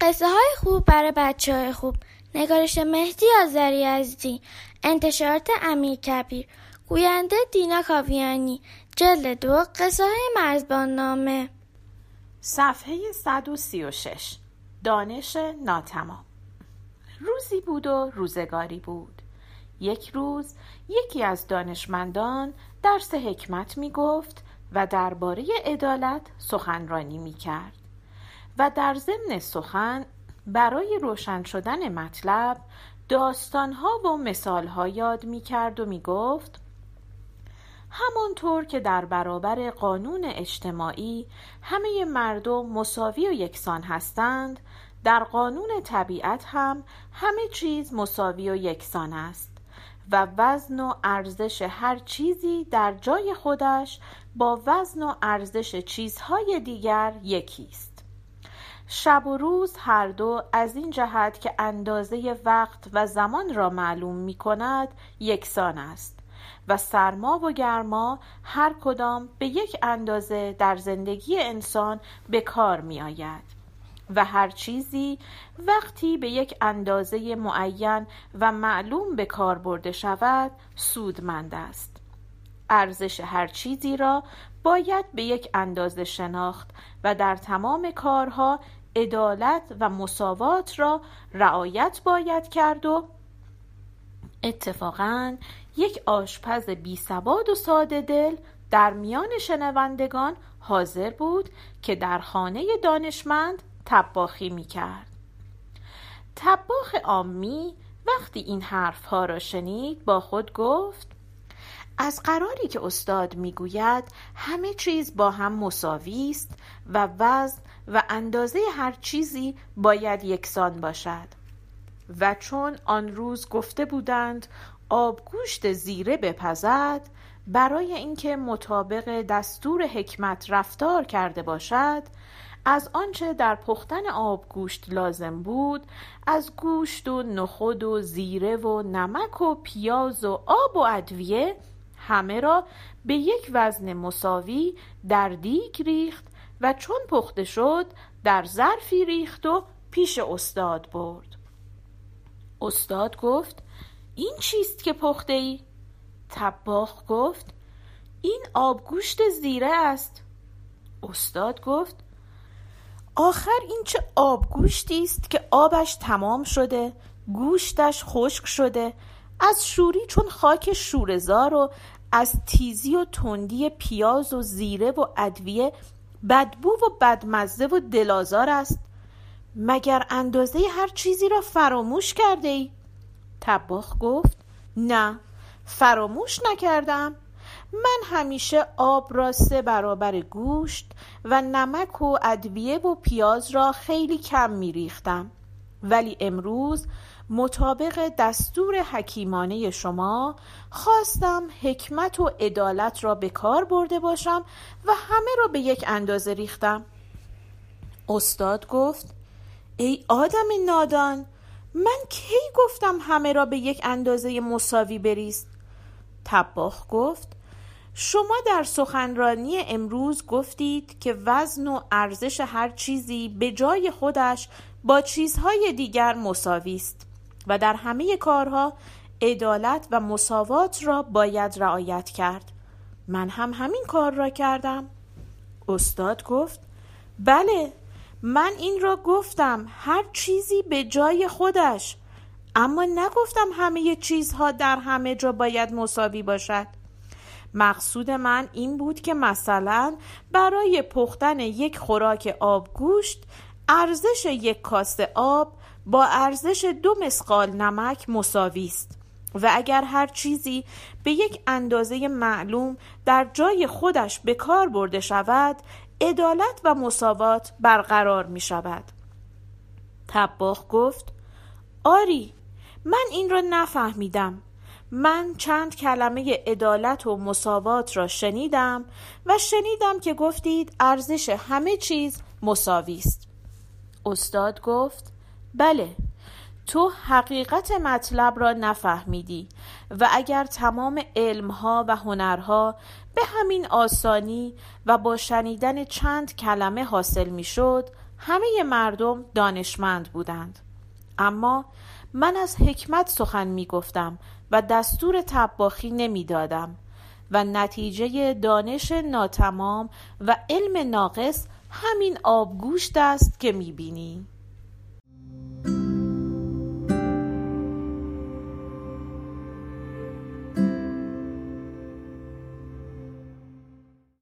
قصه های خوب برای بچه های خوب. نگارش مهدی آذری ازدی انتشارات امیر کبیر. گوینده دینا کاویانی. جلد دو قصه های مرزبان نامه صفحه 136 دانش ناتمام. روزی بود و روزگاری بود. یک روز یکی از دانشمندان درس حکمت می گفت و درباره عدالت سخنرانی می کرد و در ضمن سخن برای روشن شدن مطلب داستانها و مثالها یاد می کرد و می گفت همانطور که در برابر قانون اجتماعی همه مردم مساوی و یکسان هستند در قانون طبیعت هم همه چیز مساوی و یکسان است و وزن و ارزش هر چیزی در جای خودش با وزن و ارزش چیزهای دیگر یکی است. شب و روز هر دو از این جهت که اندازه وقت و زمان را معلوم می کند یکسان است و سرما و گرما هر کدام به یک اندازه در زندگی انسان به کار می آید و هر چیزی وقتی به یک اندازه معین و معلوم به کار برده شود سودمند است. ارزش هر چیزی را باید به یک اندازه شناخت و در تمام کارها عدالت و مساوات را رعایت باید کرد و اتفاقا یک آشپز بی سواد و ساده دل در میان شنوندگان حاضر بود که در خانه دانشمند تباخی می کرد تباخ آمی وقتی این حرفها را شنید با خود گفت از قراری که استاد می‌گوید همه چیز با هم مساوی است و وزن و اندازه هر چیزی باید یکسان باشد. و چون آن روز گفته بودند آبگوشت زیره بپزد برای اینکه مطابق دستور حکمت رفتار کرده باشد از آنچه در پختن آبگوشت لازم بود از گوشت و نخود و زیره و نمک و پیاز و آب و ادویه همه را به یک وزن مساوی در دیگ ریخت و چون پخته شد در ظرفی ریخت و پیش استاد برد استاد گفت این چیست که پخته ای؟ تباخ گفت این آبگوشت زیره است استاد گفت آخر این چه آبگوشتی است که آبش تمام شده گوشتش خشک شده از شوری چون خاک شورزار و از تیزی و تندی پیاز و زیره و ادویه بدبو و بدمزه و دلازار است. مگر اندازه هر چیزی را فراموش کرده ای؟ تباخ گفت نه فراموش نکردم. من همیشه آب را سه برابر گوشت و نمک و ادویه و پیاز را خیلی کم می ریختم ولی امروز مطابق دستور حکیمانه شما خواستم حکمت و عدالت را به کار برده باشم و همه را به یک اندازه ریختم. استاد گفت ای آدم نادان من کی گفتم همه را به یک اندازه مساوی بریست تباخ گفت شما در سخنرانی امروز گفتید که وزن و ارزش هر چیزی به جای خودش با چیزهای دیگر مساوی است و در همه کارها عدالت و مساوات را باید رعایت کرد. من هم همین کار را کردم. استاد گفت بله من این را گفتم هر چیزی به جای خودش اما نگفتم همه چیزها در همه جا باید مساوی باشد. مقصود من این بود که مثلا برای پختن یک خوراک آبگوشت ارزش یک کاسه آب با ارزش دو مسقال نمک مساوی است و اگر هر چیزی به یک اندازه معلوم در جای خودش به کار برده شود عدالت و مساوات برقرار می شود. تباخ گفت آری من این را نفهمیدم. من چند کلمه عدالت و مساوات را شنیدم و شنیدم که گفتید ارزش همه چیز مساوی است. استاد گفت بله تو حقیقت مطلب را نفهمیدی و اگر تمام علمها و هنرها به همین آسانی و با شنیدن چند کلمه حاصل می‌شد همه مردم دانشمند بودند. اما من از حکمت سخن می گفتم و دستور تباخی نمی دادم و نتیجه دانش ناتمام و علم ناقص همین آبگوشت است که می بینی